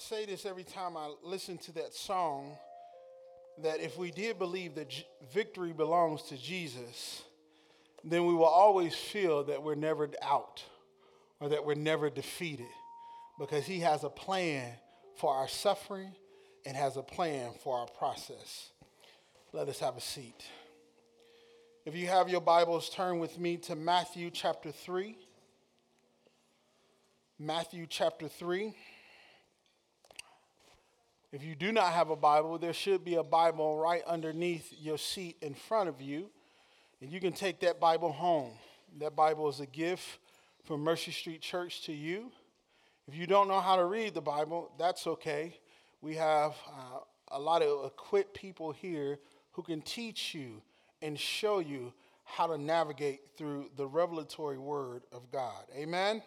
say this every time I listen to that song that if we did believe that victory belongs to Jesus, then we will always feel that we're never out or that we're never defeated because he has a plan for our suffering and has a plan for our process. Let us have a seat. If you have your Bibles, turn with me to Matthew chapter 3. Matthew chapter 3. If you do not have a Bible, there should be a Bible right underneath your seat in front of you. And you can take that Bible home. That Bible is a gift from Mercy Street Church to you. If you don't know how to read the Bible, that's okay. We have uh, a lot of equipped people here who can teach you and show you how to navigate through the revelatory word of God. Amen.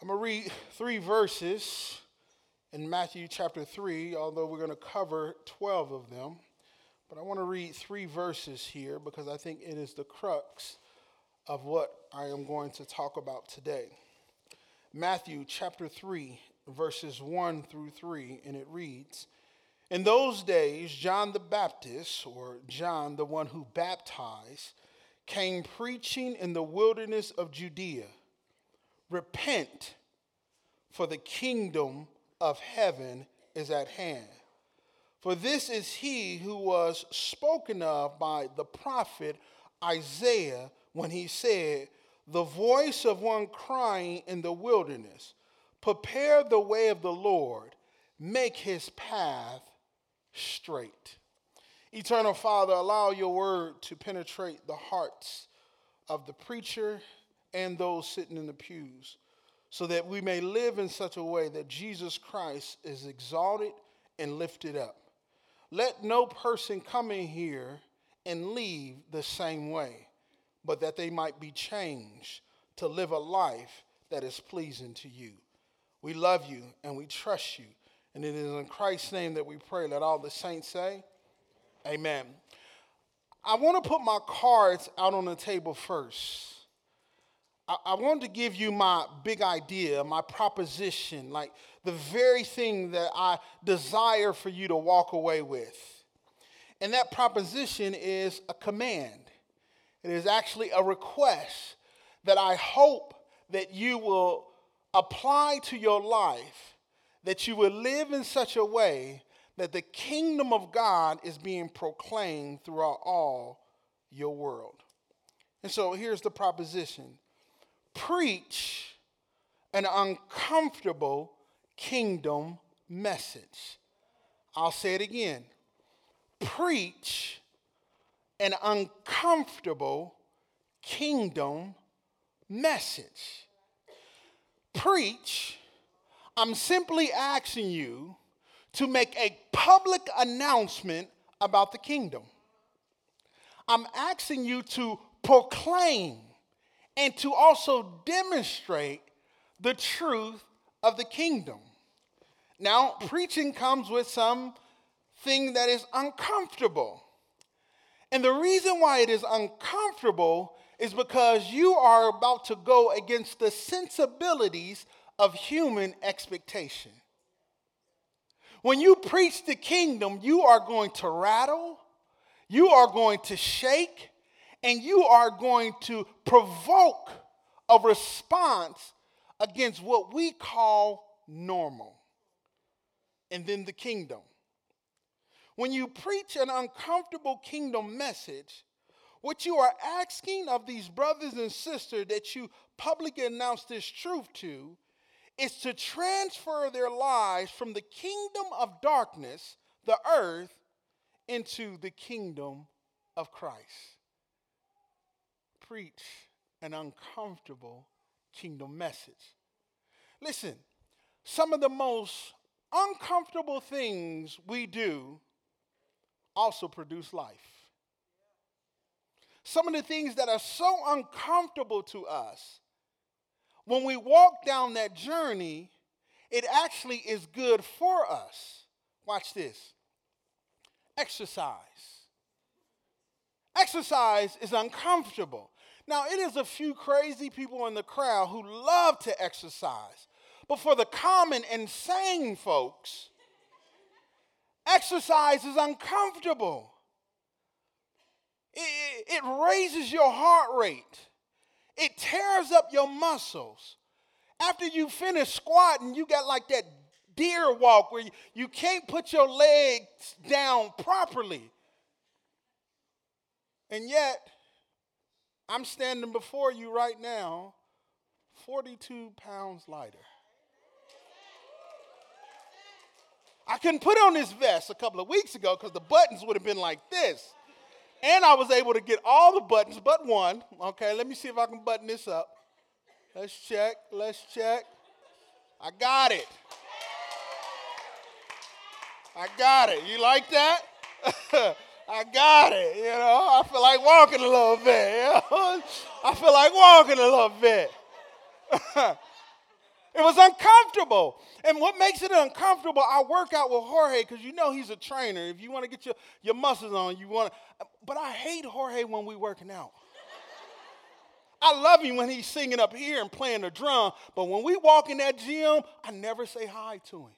I'm going to read three verses in Matthew chapter 3, although we're going to cover 12 of them. But I want to read three verses here because I think it is the crux of what I am going to talk about today. Matthew chapter 3, verses 1 through 3, and it reads In those days, John the Baptist, or John the one who baptized, came preaching in the wilderness of Judea Repent, for the kingdom of heaven is at hand. For this is he who was spoken of by the prophet Isaiah when he said, The voice of one crying in the wilderness, Prepare the way of the Lord, make his path straight. Eternal Father, allow your word to penetrate the hearts of the preacher and those sitting in the pews so that we may live in such a way that Jesus Christ is exalted and lifted up. Let no person come in here and leave the same way, but that they might be changed to live a life that is pleasing to you. We love you and we trust you. And it is in Christ's name that we pray. Let all the saints say, Amen. I want to put my cards out on the table first. I, I wanted to give you my big idea, my proposition, like the very thing that I desire for you to walk away with. And that proposition is a command. It is actually a request that I hope that you will apply to your life, that you will live in such a way that the kingdom of God is being proclaimed throughout all your world. And so here's the proposition preach an uncomfortable kingdom message. I'll say it again. Preach an uncomfortable kingdom message. Preach, I'm simply asking you to make a public announcement about the kingdom. I'm asking you to proclaim and to also demonstrate the truth of the kingdom. Now, preaching comes with something that is uncomfortable. And the reason why it is uncomfortable is because you are about to go against the sensibilities of human expectation. When you preach the kingdom, you are going to rattle, you are going to shake, and you are going to provoke a response against what we call normal. And then the kingdom. When you preach an uncomfortable kingdom message, what you are asking of these brothers and sisters that you publicly announce this truth to is to transfer their lives from the kingdom of darkness, the earth, into the kingdom of Christ preach an uncomfortable kingdom message. Listen, some of the most uncomfortable things we do also produce life. Some of the things that are so uncomfortable to us, when we walk down that journey, it actually is good for us. Watch this exercise. Exercise is uncomfortable. Now, it is a few crazy people in the crowd who love to exercise. But for the common and sane folks, exercise is uncomfortable. It, it, raises your heart rate. It tears up your muscles. After you finish squatting, you got like that deer walk where you, you can't put your legs down properly. And yet, I'm standing before you right now, 42 pounds lighter. I couldn't put on this vest a couple of weeks ago because the buttons would have been like this. And I was able to get all the buttons but one. Okay, let me see if I can button this up. Let's check, let's check. I got it. I got it. You like that? I got it. You know, I feel like walking a little bit. You know? I feel like walking a little bit. it was uncomfortable. And what makes it uncomfortable, I work out with Jorge because you know he's a trainer. If you want to get your, your muscles on, you want to. But I hate Jorge when we working out. I love him when he's singing up here and playing the drum, but when we walk in that gym, I never say hi to him.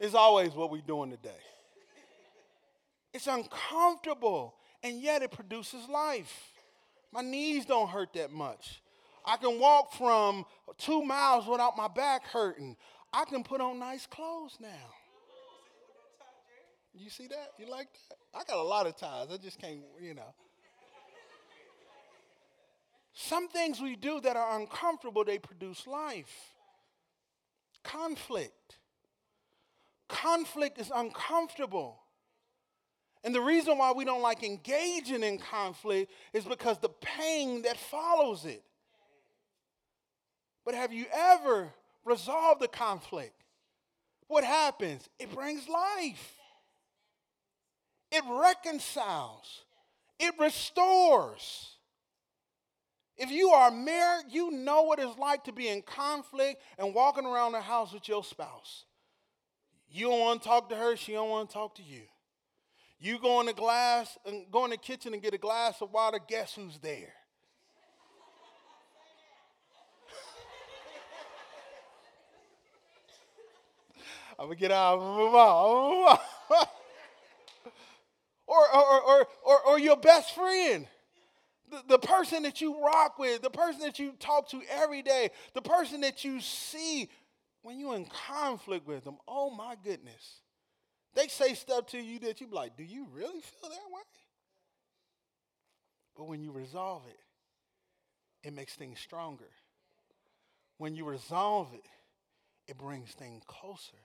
It's always what we're doing today. It's uncomfortable, and yet it produces life. My knees don't hurt that much. I can walk from two miles without my back hurting. I can put on nice clothes now. You see that? You like that? I got a lot of ties. I just can't, you know. Some things we do that are uncomfortable, they produce life. Conflict. Conflict is uncomfortable. And the reason why we don't like engaging in conflict is because the pain that follows it. But have you ever resolved the conflict? What happens? It brings life, it reconciles, it restores. If you are married, you know what it's like to be in conflict and walking around the house with your spouse. You don't want to talk to her, she don't want to talk to you. You go in the glass and go in the kitchen and get a glass of water, guess who's there? I'm gonna get out, move on, move on. or, or, or, or, or your best friend. The, the person that you rock with, the person that you talk to every day, the person that you see when you're in conflict with them, oh my goodness. They say stuff to you that you be like, do you really feel that way? But when you resolve it, it makes things stronger. When you resolve it, it brings things closer.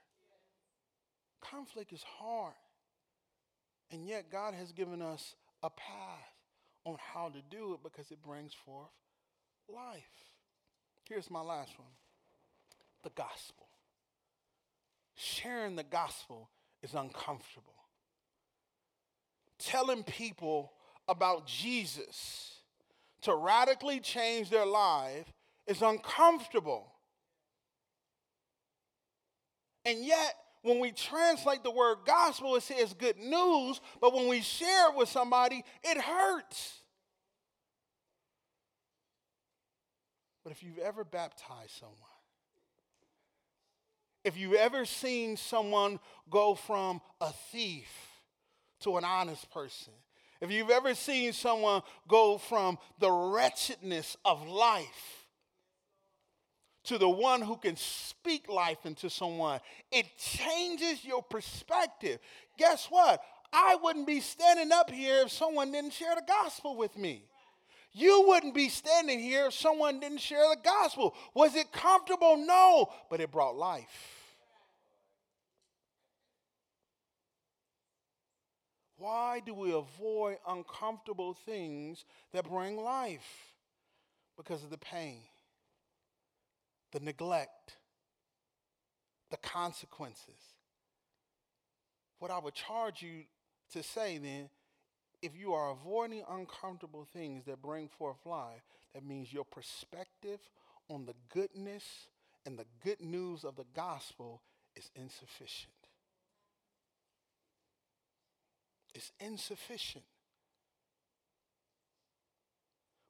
Conflict is hard. And yet, God has given us a path on how to do it because it brings forth life. Here's my last one the gospel. Sharing the gospel is uncomfortable. Telling people about Jesus to radically change their life is uncomfortable. And yet, when we translate the word gospel, it says good news, but when we share it with somebody, it hurts. But if you've ever baptized someone, if you've ever seen someone go from a thief to an honest person, if you've ever seen someone go from the wretchedness of life to the one who can speak life into someone, it changes your perspective. Guess what? I wouldn't be standing up here if someone didn't share the gospel with me. You wouldn't be standing here if someone didn't share the gospel. Was it comfortable? No, but it brought life. Why do we avoid uncomfortable things that bring life? Because of the pain, the neglect, the consequences. What I would charge you to say then, if you are avoiding uncomfortable things that bring forth life, that means your perspective on the goodness and the good news of the gospel is insufficient. It's insufficient.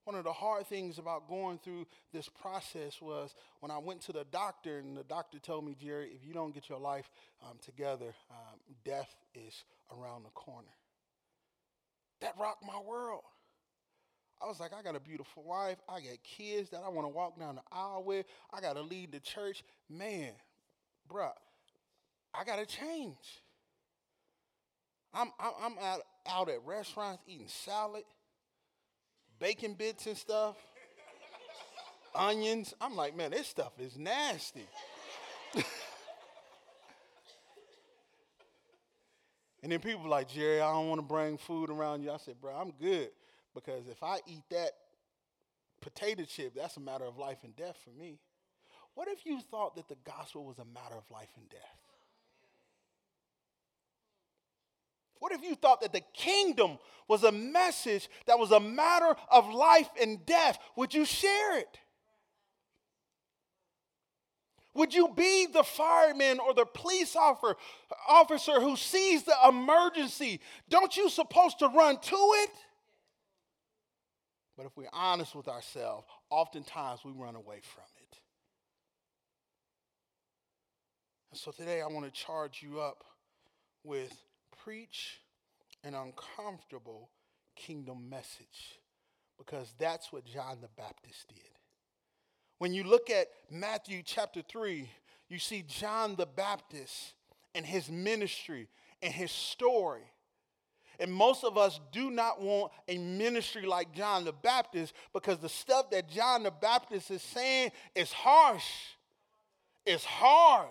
One of the hard things about going through this process was when I went to the doctor, and the doctor told me, Jerry, if you don't get your life um, together, um, death is around the corner. That rocked my world. I was like, I got a beautiful wife. I got kids that I want to walk down the aisle with. I got to lead the church. Man, bruh, I got to change. I'm, I'm, out, out at restaurants eating salad, bacon bits and stuff, onions. I'm like, man, this stuff is nasty. and then people like, Jerry, I don't want to bring food around you. I said, bro, I'm good because if I eat that potato chip, that's a matter of life and death for me. What if you thought that the gospel was a matter of life and death? What if you thought that the kingdom was a message that was a matter of life and death? Would you share it? Would you be the fireman or the police officer, who sees the emergency? Don't you supposed to run to it? But if we're honest with ourselves, oftentimes we run away from it. And so today I want to charge you up with preach an uncomfortable kingdom message because that's what John the Baptist did. When you look at Matthew chapter 3, you see John the Baptist and his ministry and his story. And most of us do not want a ministry like John the Baptist because the stuff that John the Baptist is saying is harsh, it's hard.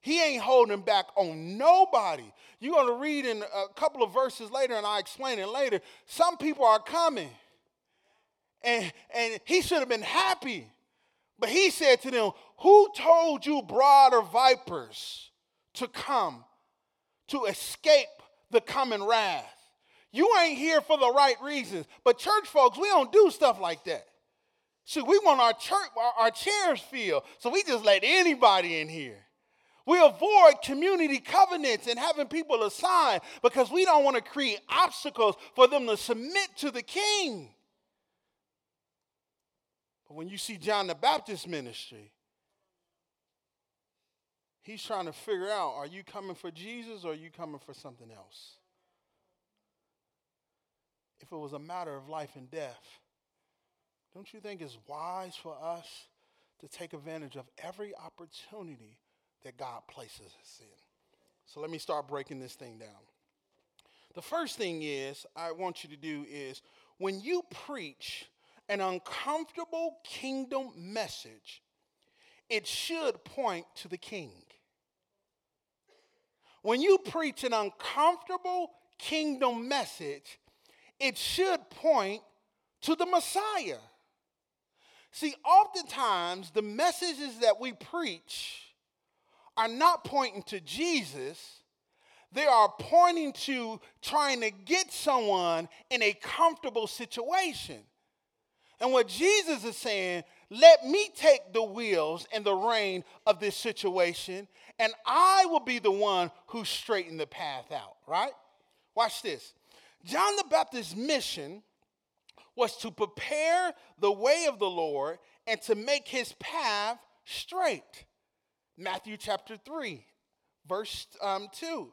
He ain't holding back on nobody. You're going to read in a couple of verses later, and I'll explain it later. Some people are coming, and, and he should have been happy. But he said to them, Who told you, brood or vipers, to come to escape the coming wrath? You ain't here for the right reasons. But church folks, we don't do stuff like that. See, we want our church, our, our chairs filled, so we just let anybody in here. We avoid community covenants and having people assigned because we don't want to create obstacles for them to submit to the king. But when you see John the Baptist ministry, he's trying to figure out are you coming for Jesus or are you coming for something else? If it was a matter of life and death, don't you think it's wise for us to take advantage of every opportunity that God places us in. So let me start breaking this thing down. The first thing is I want you to do is when you preach an uncomfortable kingdom message, it should point to the king. When you preach an uncomfortable kingdom message, it should point to the Messiah. See, oftentimes the messages that we preach are not pointing to Jesus, they are pointing to trying to get someone in a comfortable situation. And what Jesus is saying, let me take the wheels and the reign of this situation, and I will be the one who straighten the path out, right? Watch this. John the Baptist's mission was to prepare the way of the Lord and to make his path straight. Matthew chapter 3, verse um, 2.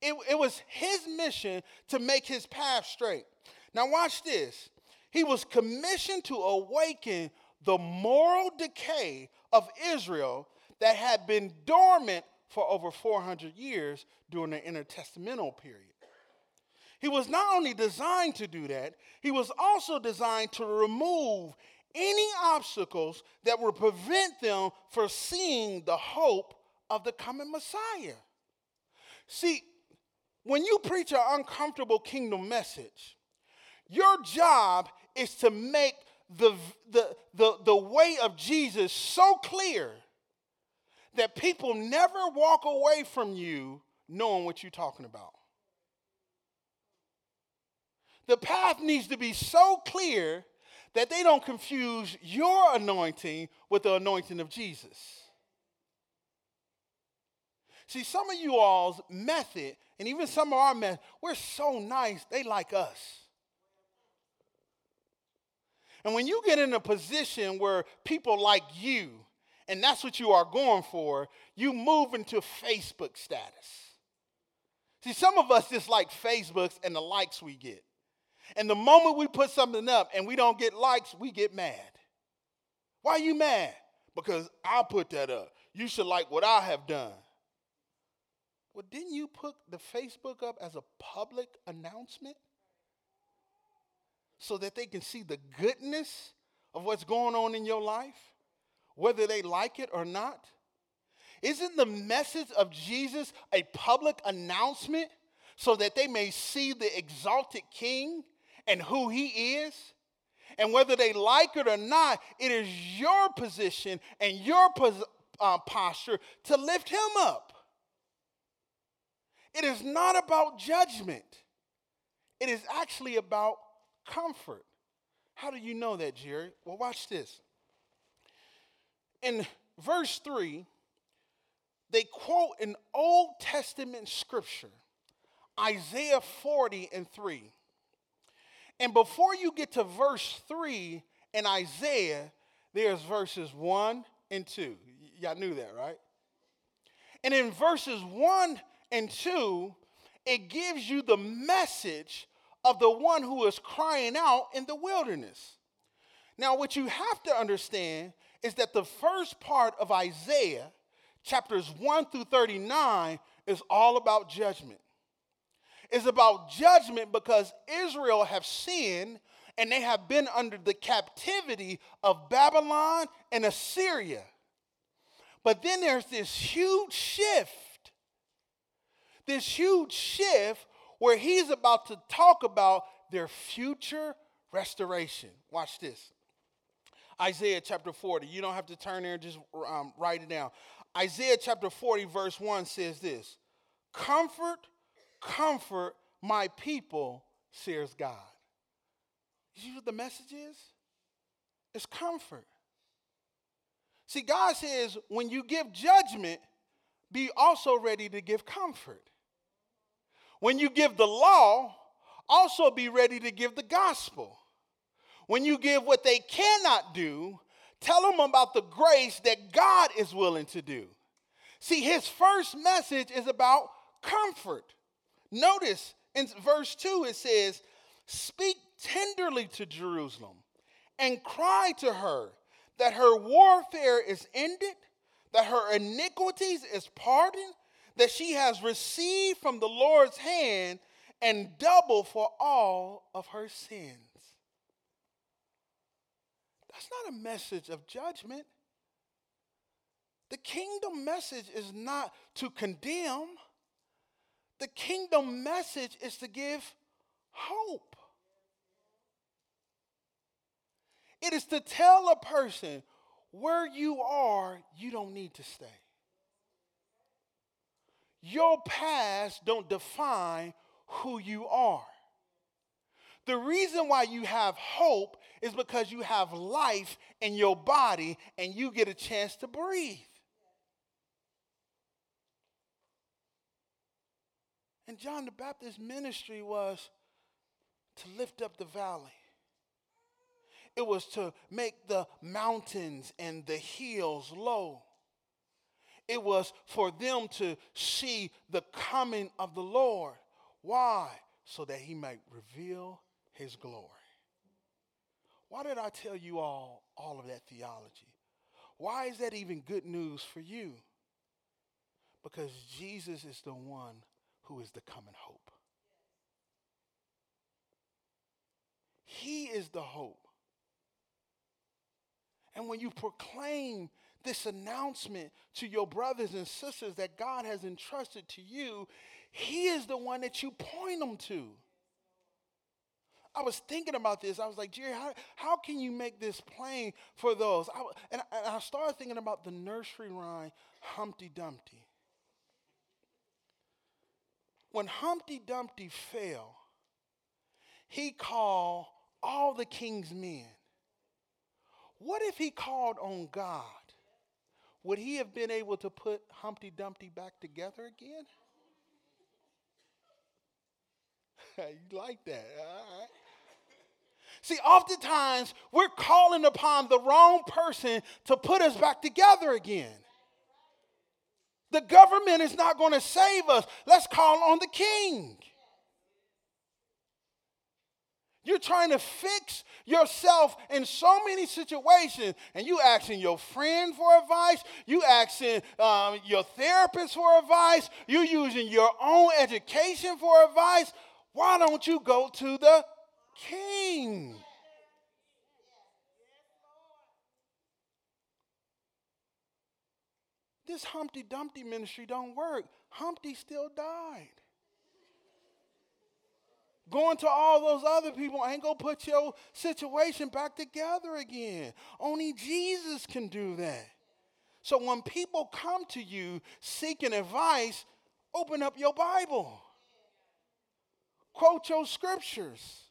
It, it was his mission to make his path straight. Now, watch this. He was commissioned to awaken the moral decay of Israel that had been dormant for over 400 years during the intertestamental period. He was not only designed to do that, he was also designed to remove any obstacles that would prevent them from seeing the hope of the coming Messiah. See, when you preach an uncomfortable kingdom message, your job is to make the, the, the, the way of Jesus so clear that people never walk away from you knowing what you're talking about. The path needs to be so clear that they don't confuse your anointing with the anointing of Jesus. See, some of you all's method, and even some of our method, we're so nice, they like us. And when you get in a position where people like you, and that's what you are going for, you move into Facebook status. See, some of us just like Facebooks and the likes we get. And the moment we put something up and we don't get likes, we get mad. Why are you mad? Because I put that up. You should like what I have done. Well, didn't you put the Facebook up as a public announcement? So that they can see the goodness of what's going on in your life, whether they like it or not? Isn't the message of Jesus a public announcement so that they may see the exalted king and who he is? And whether they like it or not, it is your position and your pos- uh, posture to lift him up. It is not about judgment, it is actually about comfort. How do you know that, Jerry? Well, watch this. In verse 3, they quote an Old Testament scripture, Isaiah 40 and 3. And before you get to verse 3 in Isaiah, there's verses 1 and 2. Y- y'all knew that, right? And in verses 1 and 2, it gives you the message of the one who is crying out in the wilderness. Now, what you have to understand is that the first part of Isaiah, chapters 1 through 39, is all about judgment. It's about judgment because Israel have sinned and they have been under the captivity of Babylon and Assyria. But then there's this huge shift. This huge shift where he's about to talk about their future restoration. Watch this. Isaiah chapter 40. You don't have to turn there, just um, write it down. Isaiah chapter 40, verse 1 says this Comfort, comfort my people, says God. You see what the message is? It's comfort. See, God says when you give judgment, be also ready to give comfort. When you give the law, also be ready to give the gospel. When you give what they cannot do, tell them about the grace that God is willing to do. See, his first message is about comfort. Notice in verse 2 it says, Speak tenderly to Jerusalem and cry to her that her warfare is ended, that her iniquities is pardoned, that she has received from the Lord's hand and double for all of her sins. That's not a message of judgment. The kingdom message is not to condemn. The kingdom message is to give hope. It is to tell a person where you are, you don't need to stay. Your past don't define who you are. The reason why you have hope is because you have life in your body and you get a chance to breathe. And John the Baptist's ministry was to lift up the valley. It was to make the mountains and the hills low. It was for them to see the coming of the Lord. Why? So that he might reveal his glory. Why did I tell you all all of that theology? Why is that even good news for you? Because Jesus is the one who is the coming hope. He is the hope. And when you proclaim this announcement to your brothers and sisters that God has entrusted to you, He is the one that you point them to. I was thinking about this. I was like, Jerry, how, how can you make this plain for those? I, and, I, and I started thinking about the nursery rhyme, Humpty Dumpty. When Humpty Dumpty fell, he called all the king's men. What if he called on God? Would he have been able to put Humpty Dumpty back together again? you like that? All right. See, oftentimes we're calling upon the wrong person to put us back together again. The government is not going to save us. Let's call on the king. You're trying to fix yourself in so many situations, and you asking your friend for advice, you asking um, your therapist for advice, you using your own education for advice. Why don't you go to the king? This Humpty Dumpty ministry don't work. Humpty still died. Going to all those other people ain't gonna put your situation back together again. Only Jesus can do that. So when people come to you seeking advice, open up your Bible. Quote your scriptures.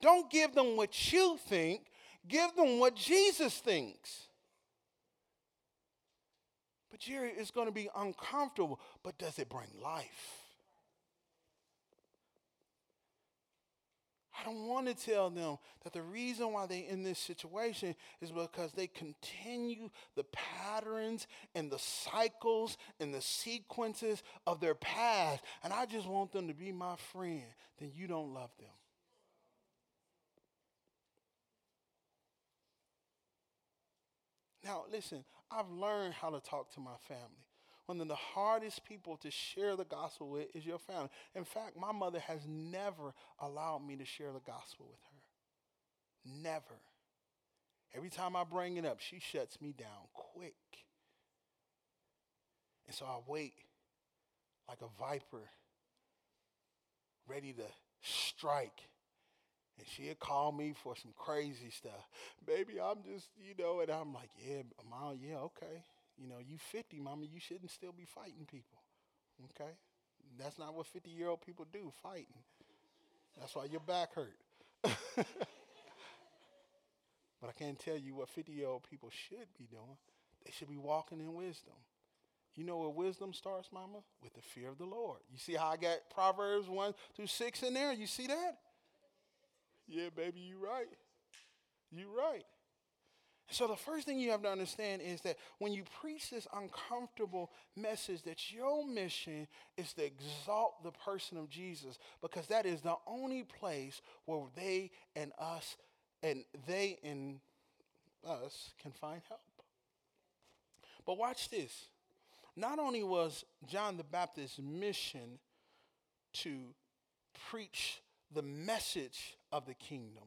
Don't give them what you think, give them what Jesus thinks. But Jerry, it's going to be uncomfortable, but does it bring life? I don't want to tell them that the reason why they're in this situation is because they continue the patterns and the cycles and the sequences of their past. And I just want them to be my friend. Then you don't love them. Now, listen, I've learned how to talk to my family one of the hardest people to share the gospel with is your family. In fact, my mother has never allowed me to share the gospel with her. Never. Every time I bring it up, she shuts me down quick. And so I wait like a viper, ready to strike. And she'd call me for some crazy stuff. Baby, I'm just, you know, and I'm like, yeah, mom, yeah, okay. You know, you 50, mama, you shouldn't still be fighting people. Okay? That's not what 50 year old people do, fighting. That's why your back hurt. but I can't tell you what 50 year old people should be doing. They should be walking in wisdom. You know where wisdom starts, mama? With the fear of the Lord. You see how I got Proverbs 1 through 6 in there? You see that? Yeah, baby, you right. You right. So the first thing you have to understand is that when you preach this uncomfortable message, that your mission is to exalt the person of Jesus because that is the only place where they and us and they and us can find help. But watch this. Not only was John the Baptist's mission to preach the message of the kingdom,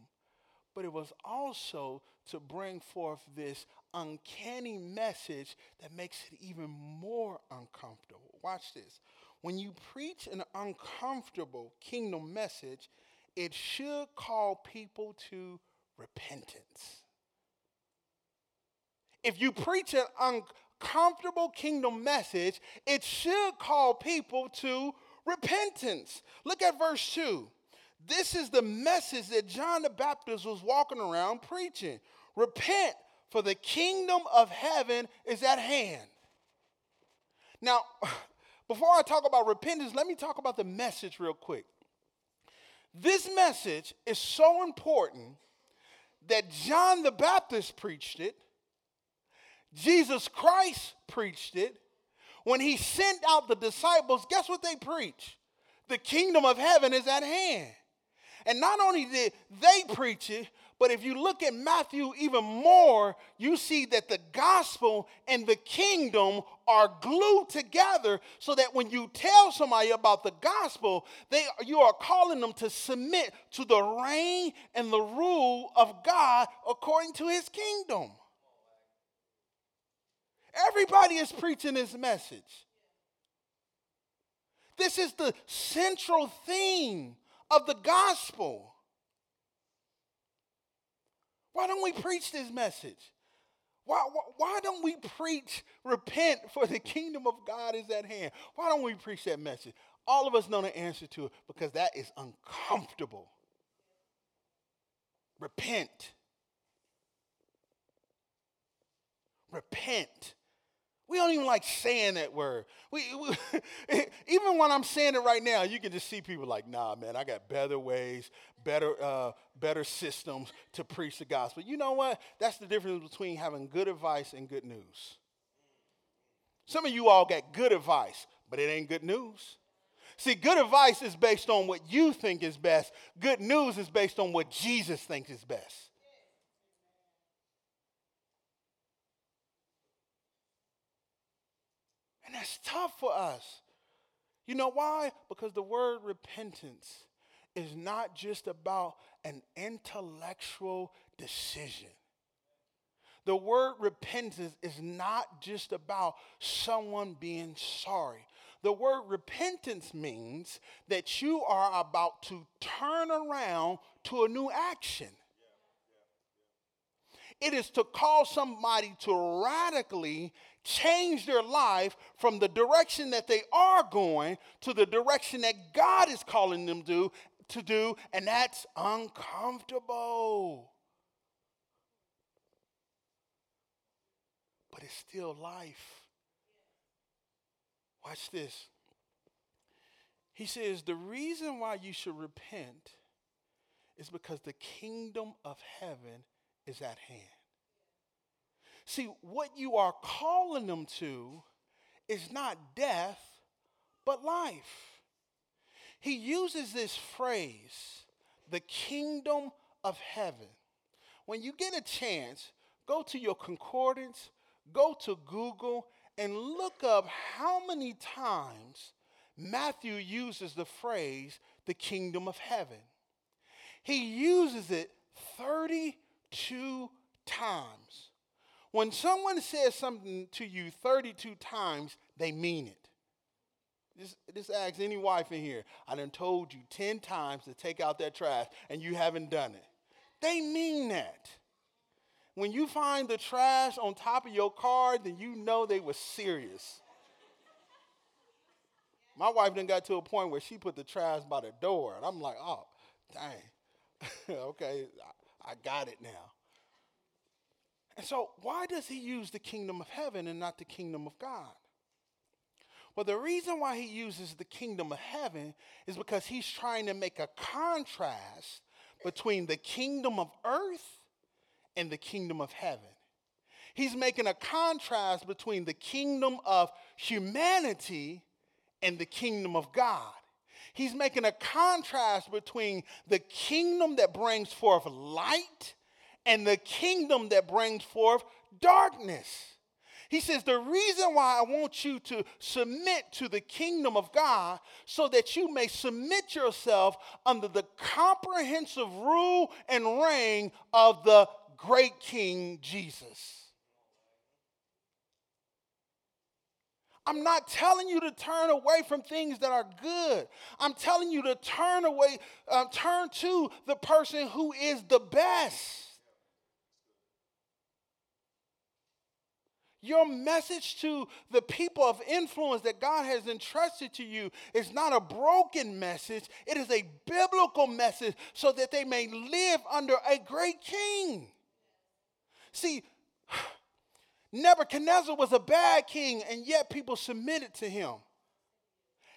but it was also to bring forth this uncanny message that makes it even more uncomfortable. Watch this. When you preach an uncomfortable kingdom message, it should call people to repentance. If you preach an uncomfortable kingdom message, it should call people to repentance. Look at verse 2. This is the message that John the Baptist was walking around preaching. Repent, for the kingdom of heaven is at hand. Now, before I talk about repentance, let me talk about the message real quick. This message is so important that John the Baptist preached it, Jesus Christ preached it. When he sent out the disciples, guess what they preached? The kingdom of heaven is at hand. And not only did they preach it, but if you look at Matthew even more, you see that the gospel and the kingdom are glued together so that when you tell somebody about the gospel, they, you are calling them to submit to the reign and the rule of God according to his kingdom. Everybody is preaching this message. This is the central theme of the gospel. Why don't we preach this message? Why, why, why, don't we preach, repent, for the kingdom of God is at hand? Why don't we preach that message? All of us know the answer to it because that is uncomfortable. Repent. Repent. We don't even like saying that word. We, we even when I'm saying it right now, you can just see people like, nah, man, I got better ways, better, uh, better systems to preach the gospel. You know what? That's the difference between having good advice and good news. Some of you all got good advice, but it ain't good news. See, good advice is based on what you think is best. Good news is based on what Jesus thinks is best. And that's tough for us. You know why? Because the word repentance is not just about an intellectual decision. The word repentance is not just about someone being sorry. The word repentance means that you are about to turn around to a new action. It is to call somebody to radically change their life from the direction that they are going to the direction that God is calling them to, to do, and that's uncomfortable. But it's still life. Watch this. He says, The reason why you should repent is because the kingdom of heaven is at hand. See, what you are calling them to is not death, but life. He uses this phrase, the kingdom of heaven. When you get a chance, go to your concordance, go to Google, and look up how many times Matthew uses the phrase, the kingdom of heaven. He uses it 32 times. When someone says something to you 32 times, they mean it. Just, just ask any wife in here. I done told you 10 times to take out that trash and you haven't done it. They mean that. When you find the trash on top of your car, then you know they were serious. My wife then got to a point where she put the trash by the door, and I'm like, oh, dang. okay, I, got it now. And so, why does he use the kingdom of heaven and not the kingdom of God? Well, the reason why he uses the kingdom of heaven is because he's trying to make a contrast between the kingdom of earth and the kingdom of heaven. He's making a contrast between the kingdom of humanity and the kingdom of God. He's making a contrast between the kingdom that brings forth light and the kingdom that brings forth darkness. He says, The reason why I want you to submit to the kingdom of God so that you may submit yourself under the comprehensive rule and reign of the great King Jesus. I'm not telling you to turn away from things that are good. I'm telling you to turn away, uh, turn to the person who is the best. Your message to the people of influence that God has entrusted to you is not a broken message, it is a biblical message so that they may live under a great king. See, Nebuchadnezzar was a bad king, and yet people submitted to him.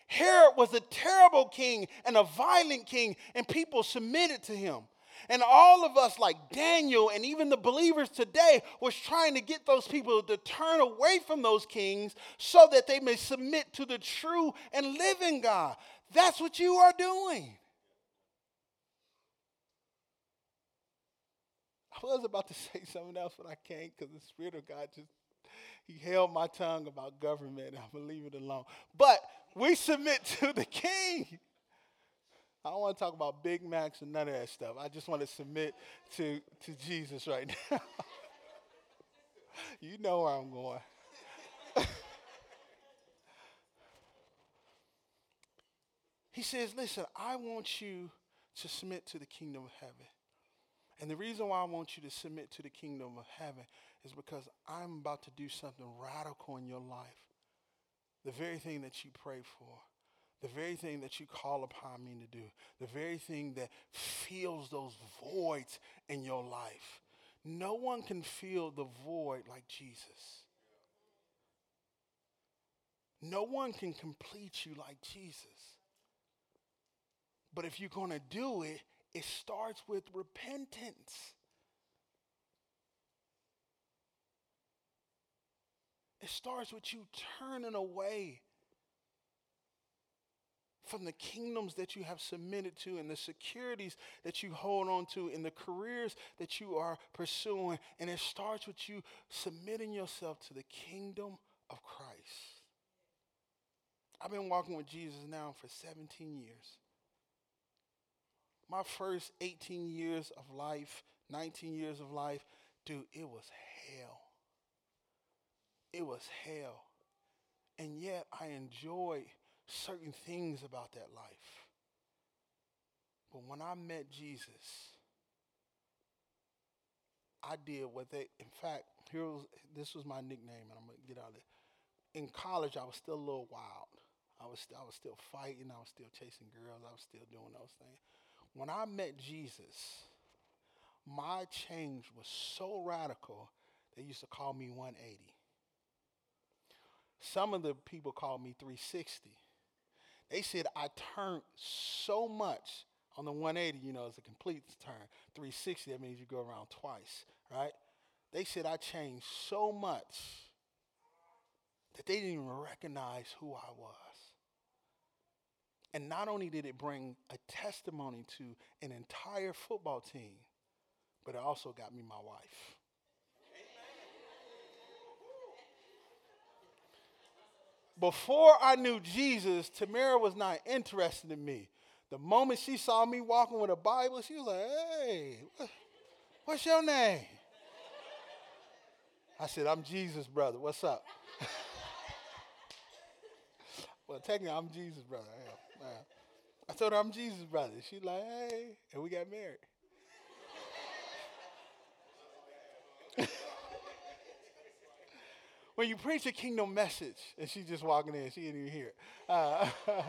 Herod was a terrible king and a violent king, and people submitted to him. And all of us, like Daniel and even the believers today, was trying to get those people to turn away from those kings so that they may submit to the true and living God. That's what you are doing. I was about to say something else, but I can't because the Spirit of God just he held my tongue about government. I'm gonna leave it alone. But we submit to the King. I don't want to talk about Big Macs and none of that stuff. I just want to submit to, to Jesus right now. you know where I'm going. he says, Listen, I want you to submit to the kingdom of heaven. And the reason why I want you to submit to the kingdom of heaven is because I'm about to do something radical in your life. The very thing that you pray for the very thing that you call upon me to do, the very thing that fills those voids in your life. No one can fill the void like Jesus. No one can complete you like Jesus. But if you're going to do it, it starts with repentance. It starts with you turning away from the kingdoms that you have submitted to and the securities that you hold on to and the careers that you are pursuing. And it starts with you submitting yourself to the kingdom of Christ. I've been walking with Jesus now for 17 years. My first 18 years of life, 19 years of life, dude, it was hell. It was hell. And yet I enjoy certain things about that life. But when I met Jesus, I did what they, in fact, here was, this was my nickname, and I'm going to get out of it. In college, I was still a little wild. I was, I was still fighting. I was still chasing girls. I was still doing those things. When I met Jesus, my change was so radical, they used to call me 180. Some of the people called me 360. They said I turned so much on the 180, you know, it's a complete turn. 360, that means you go around twice, right? They said I changed so much that they didn't even recognize who I was. And not only did it bring a testimony to an entire football team, but it also got me my wife. Before I knew Jesus, Tamara was not interested in me. The moment she saw me walking with a Bible, she was like, hey, what's your name? I said, I'm Jesus' brother. What's up? well, technically, I'm Jesus' brother. I, told her I'm Jesus' brother. She's like, hey, and we got married. when you preach a kingdom message, and she's just walking in, she didn't even hear it. Uh,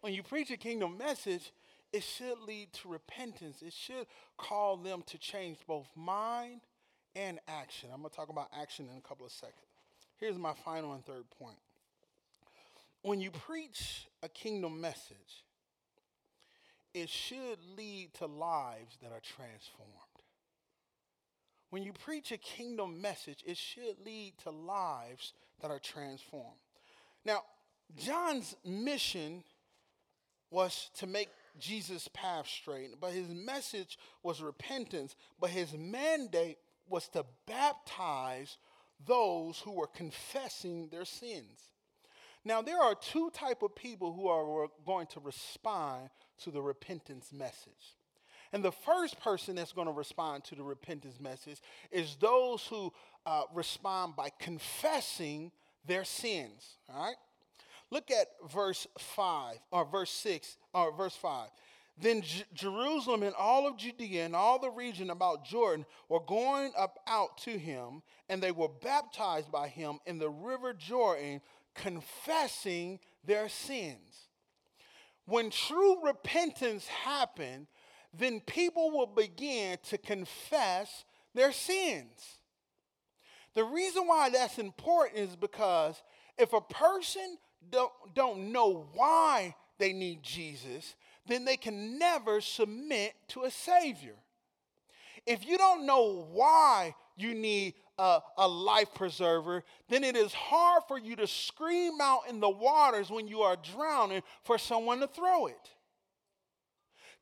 when you preach a kingdom message, it should lead to repentance. It should call them to change both mind and action. I'm going to talk about action in a couple of seconds. Here's my final and third point. When you preach a kingdom message, it should lead to lives that are transformed. When you preach a kingdom message, it should lead to lives that are transformed. Now, John's mission was to make Jesus' path straight, but his message was repentance, but his mandate was to baptize those who were confessing their sins. Now, there are two type of people who are going to respond to the repentance message. And the first person that's going to respond to the repentance message is those who uh, respond by confessing their sins. All right? Look at verse 5, or verse 6, or verse 5. Then J- Jerusalem and all of Judea and all the region about Jordan were going up out to him, and they were baptized by him in the river Jordan, confessing their sins. When true repentance happens, then people will begin to confess their sins. The reason why that's important is because if a person don't, don't know why they need Jesus, then they can never submit to a Savior. If you don't know why you need a, a, life preserver, then it is hard for you to scream out in the waters when you are drowning for someone to throw it.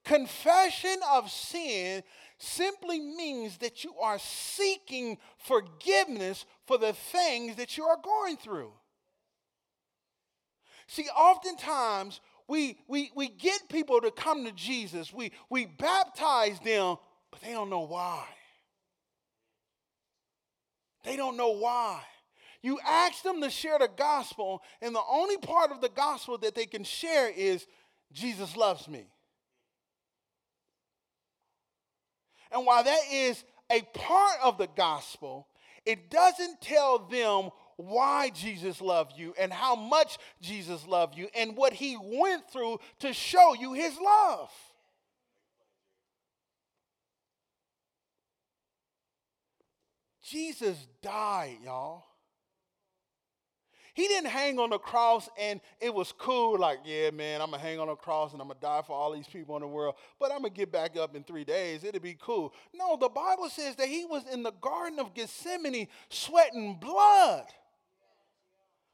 Confession of sin simply means that you are seeking forgiveness for the things that you are going through. See, oftentimes we, we, we get people to come to Jesus, we, we baptize them, but they don't know why. They don't know why. You ask them to share the gospel, and the only part of the gospel that they can share is Jesus loves me. And while that is a part of the gospel, it doesn't tell them why Jesus loved you and how much Jesus loved you and what he went through to show you his love. Jesus died, y'all. He didn't hang on the cross and it was cool, like, yeah, man, I'm gonna hang on the cross and I'm gonna die for all these people in the world, but I'm gonna get back up in three days. It'll be cool. No, the Bible says that he was in the Garden of Gethsemane sweating blood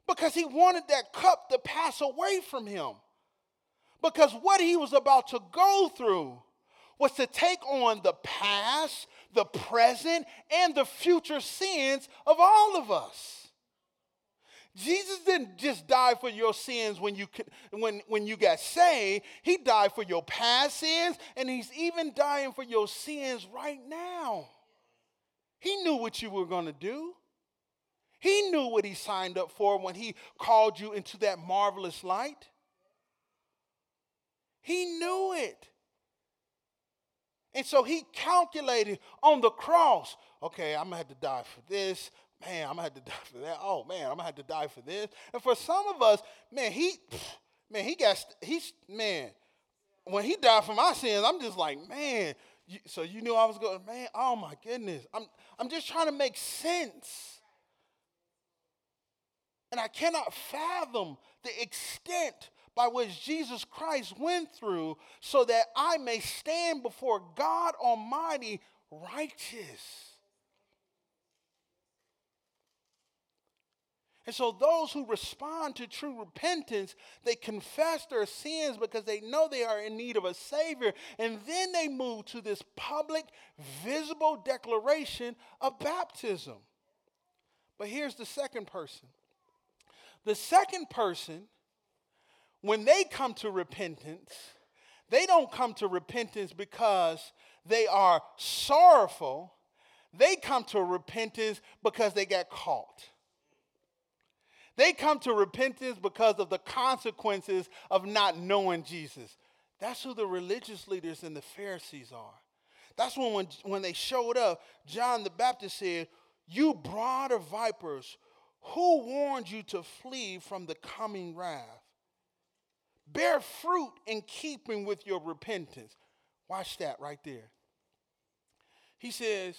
because he wanted that cup to pass away from him. Because what he was about to go through was to take on the past, the present, and the future sins of all of us. Jesus didn't just die for your sins when you, when, when you got saved. He died for your past sins, and he's even dying for your sins right now. He knew what you were going to do. He knew what he signed up for when he called you into that marvelous light. He knew it. And so he calculated on the cross okay, I'm gonna have to die for this. Man, I'm gonna have to die for that. Oh man, I'm gonna have to die for this. And for some of us, man, he, man, he got, he's, man, when he died for my sins, I'm just like, man. You, so you knew I was going, man. Oh my goodness, I'm, I'm just trying to make sense. And I cannot fathom the extent by which Jesus Christ went through so that I may stand before God Almighty righteous. And so, those who respond to true repentance, they confess their sins because they know they are in need of a Savior. And then they move to this public, visible declaration of baptism. But here's the second person the second person when they come to repentance, they don't come to repentance because they are sorrowful. They come to repentance because they got caught. They come to repentance because of the consequences of not knowing Jesus. That's who the religious leaders and the Pharisees are. That's when, when, when they showed up, John the Baptist said, You brood of vipers, who warned you to flee from the coming wrath? Bear fruit in keeping with your repentance. Watch that right there. He says,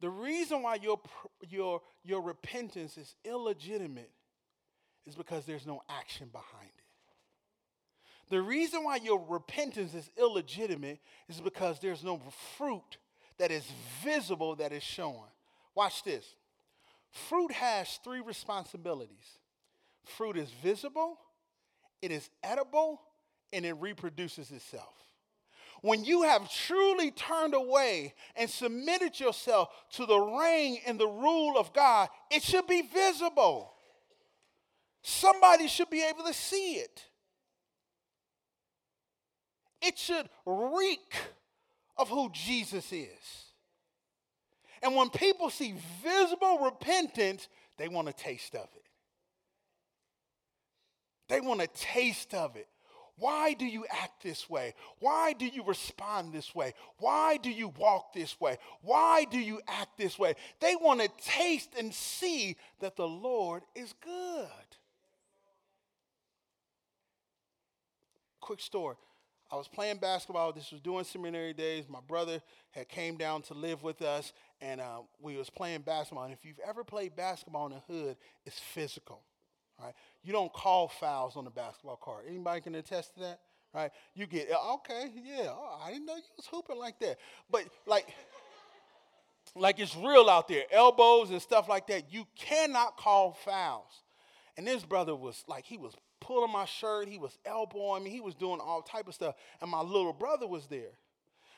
the reason why your, your, your repentance is illegitimate is because there's no action behind it. The reason why your repentance is illegitimate is because there's no fruit that is visible that is shown. Watch this. Fruit has three responsibilities fruit is visible, it is edible and it reproduces itself. When you have truly turned away and submitted yourself to the reign and the rule of God, it should be visible. Somebody should be able to see it. It should reek of who Jesus is. And when people see visible repentance, they want a taste of it. They want a taste of it. Why do you act this way? Why do you respond this way? Why do you walk this way? Why do you act this way? They want to taste and see that the Lord is good. Quick story. I was playing basketball. This was during seminary days. My brother had came down to live with us, and uh, we was playing basketball. And if you've ever played basketball in the hood, it's physical. Right? You don't call fouls on the basketball court. Anybody can attest to that? Right? You get, oh, okay, yeah, oh, I didn't know you was hooping like that. But like, like it's real out there, elbows and stuff like that. You cannot call fouls. And this brother was like, he was pulling my shirt, he was elbowing me, he was doing all type of stuff. And my little brother was there.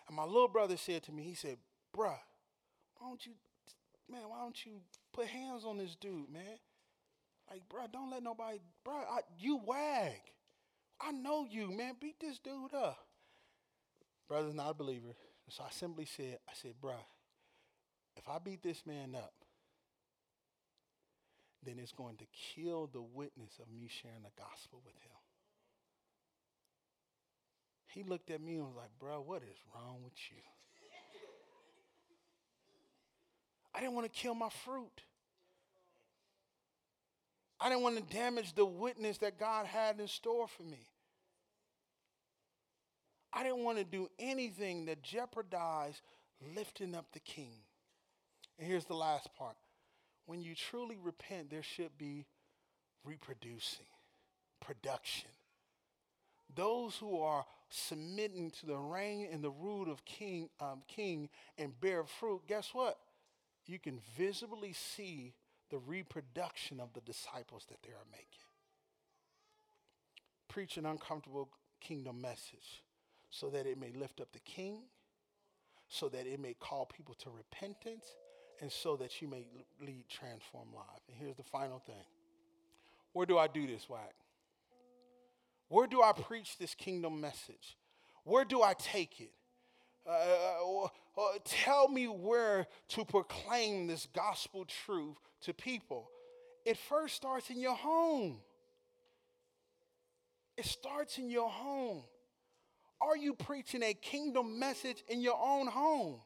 And my little brother said to me, he said, bruh, why don't you, man, why don't you put hands on this dude, man? Like, bro, don't let nobody, bro, I, you wag. I know you, man. Beat this dude up. Brother's not a believer. So I simply said, I said, bro, if I beat this man up, then it's going to kill the witness of me sharing the gospel with him. He looked at me and was like, bro, what is wrong with you? I didn't want to kill my fruit. I didn't want to damage the witness that God had in store for me. I didn't want to do anything that jeopardized lifting up the king. And here's the last part when you truly repent, there should be reproducing, production. Those who are submitting to the reign and the rule of king, um, king and bear fruit, guess what? You can visibly see the reproduction of the disciples that they are making. Preach an uncomfortable kingdom message so that it may lift up the king, so that it may call people to repentance, and so that you may lead transformed lives. And here's the final thing. Where do I do this, Whack? Where do I preach this kingdom message? Where do I take it? Uh, uh, uh, tell me where to proclaim this gospel truth to people. It first starts in your home. It starts in your home. Are you preaching a kingdom message in your own home?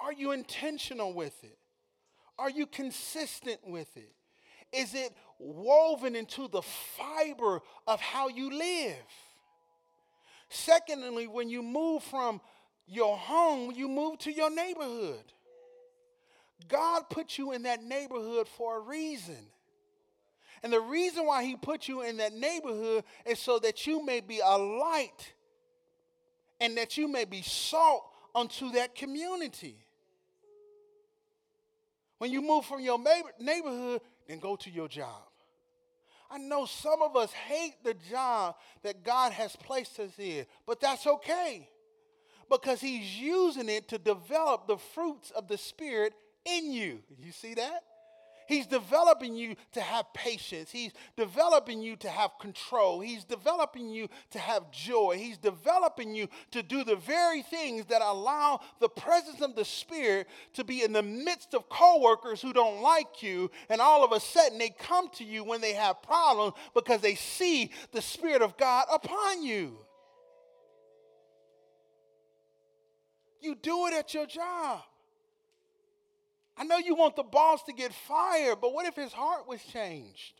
Are you intentional with it? Are you consistent with it? Is it woven into the fiber of how you live? Secondly, when you move from your home, you move to your neighborhood. God put you in that neighborhood for a reason. And the reason why He put you in that neighborhood is so that you may be a light and that you may be salt unto that community. When you move from your neighborhood, then go to your job. I know some of us hate the job that God has placed us in, but that's okay because He's using it to develop the fruits of the Spirit in you. You see that? He's developing you to have patience. He's developing you to have control. He's developing you to have joy. He's developing you to do the very things that allow the presence of the Spirit to be in the midst of coworkers who don't like you. And all of a sudden they come to you when they have problems because they see the Spirit of God upon you. You do it at your job. I know you want the boss to get fired, but what if his heart was changed?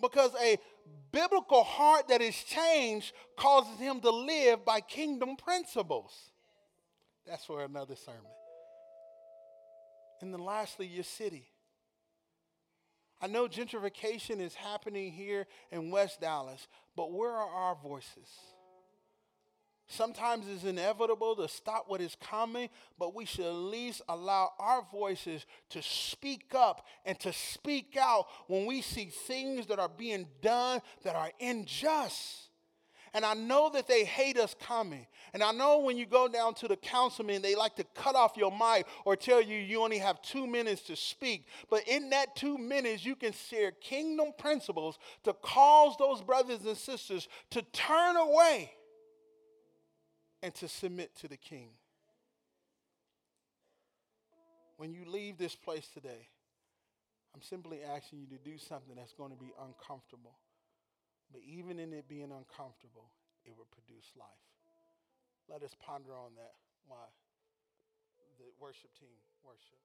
Because a biblical heart that is changed causes him to live by kingdom principles. That's for another sermon. And then lastly, your city. I know gentrification is happening here in West Dallas, but where are our voices? Sometimes it's inevitable to stop what is coming, but we should at least allow our voices to speak up and to speak out when we see things that are being done that are unjust. And I know that they hate us coming. And I know when you go down to the councilman, they like to cut off your mic or tell you you only have two minutes to speak. But in that two minutes, you can share kingdom principles to cause those brothers and sisters to turn away and to submit to the king. When you leave this place today, I'm simply asking you to do something that's going to be uncomfortable. But even in it being uncomfortable, it will produce life. Let us ponder on that while the worship team worship.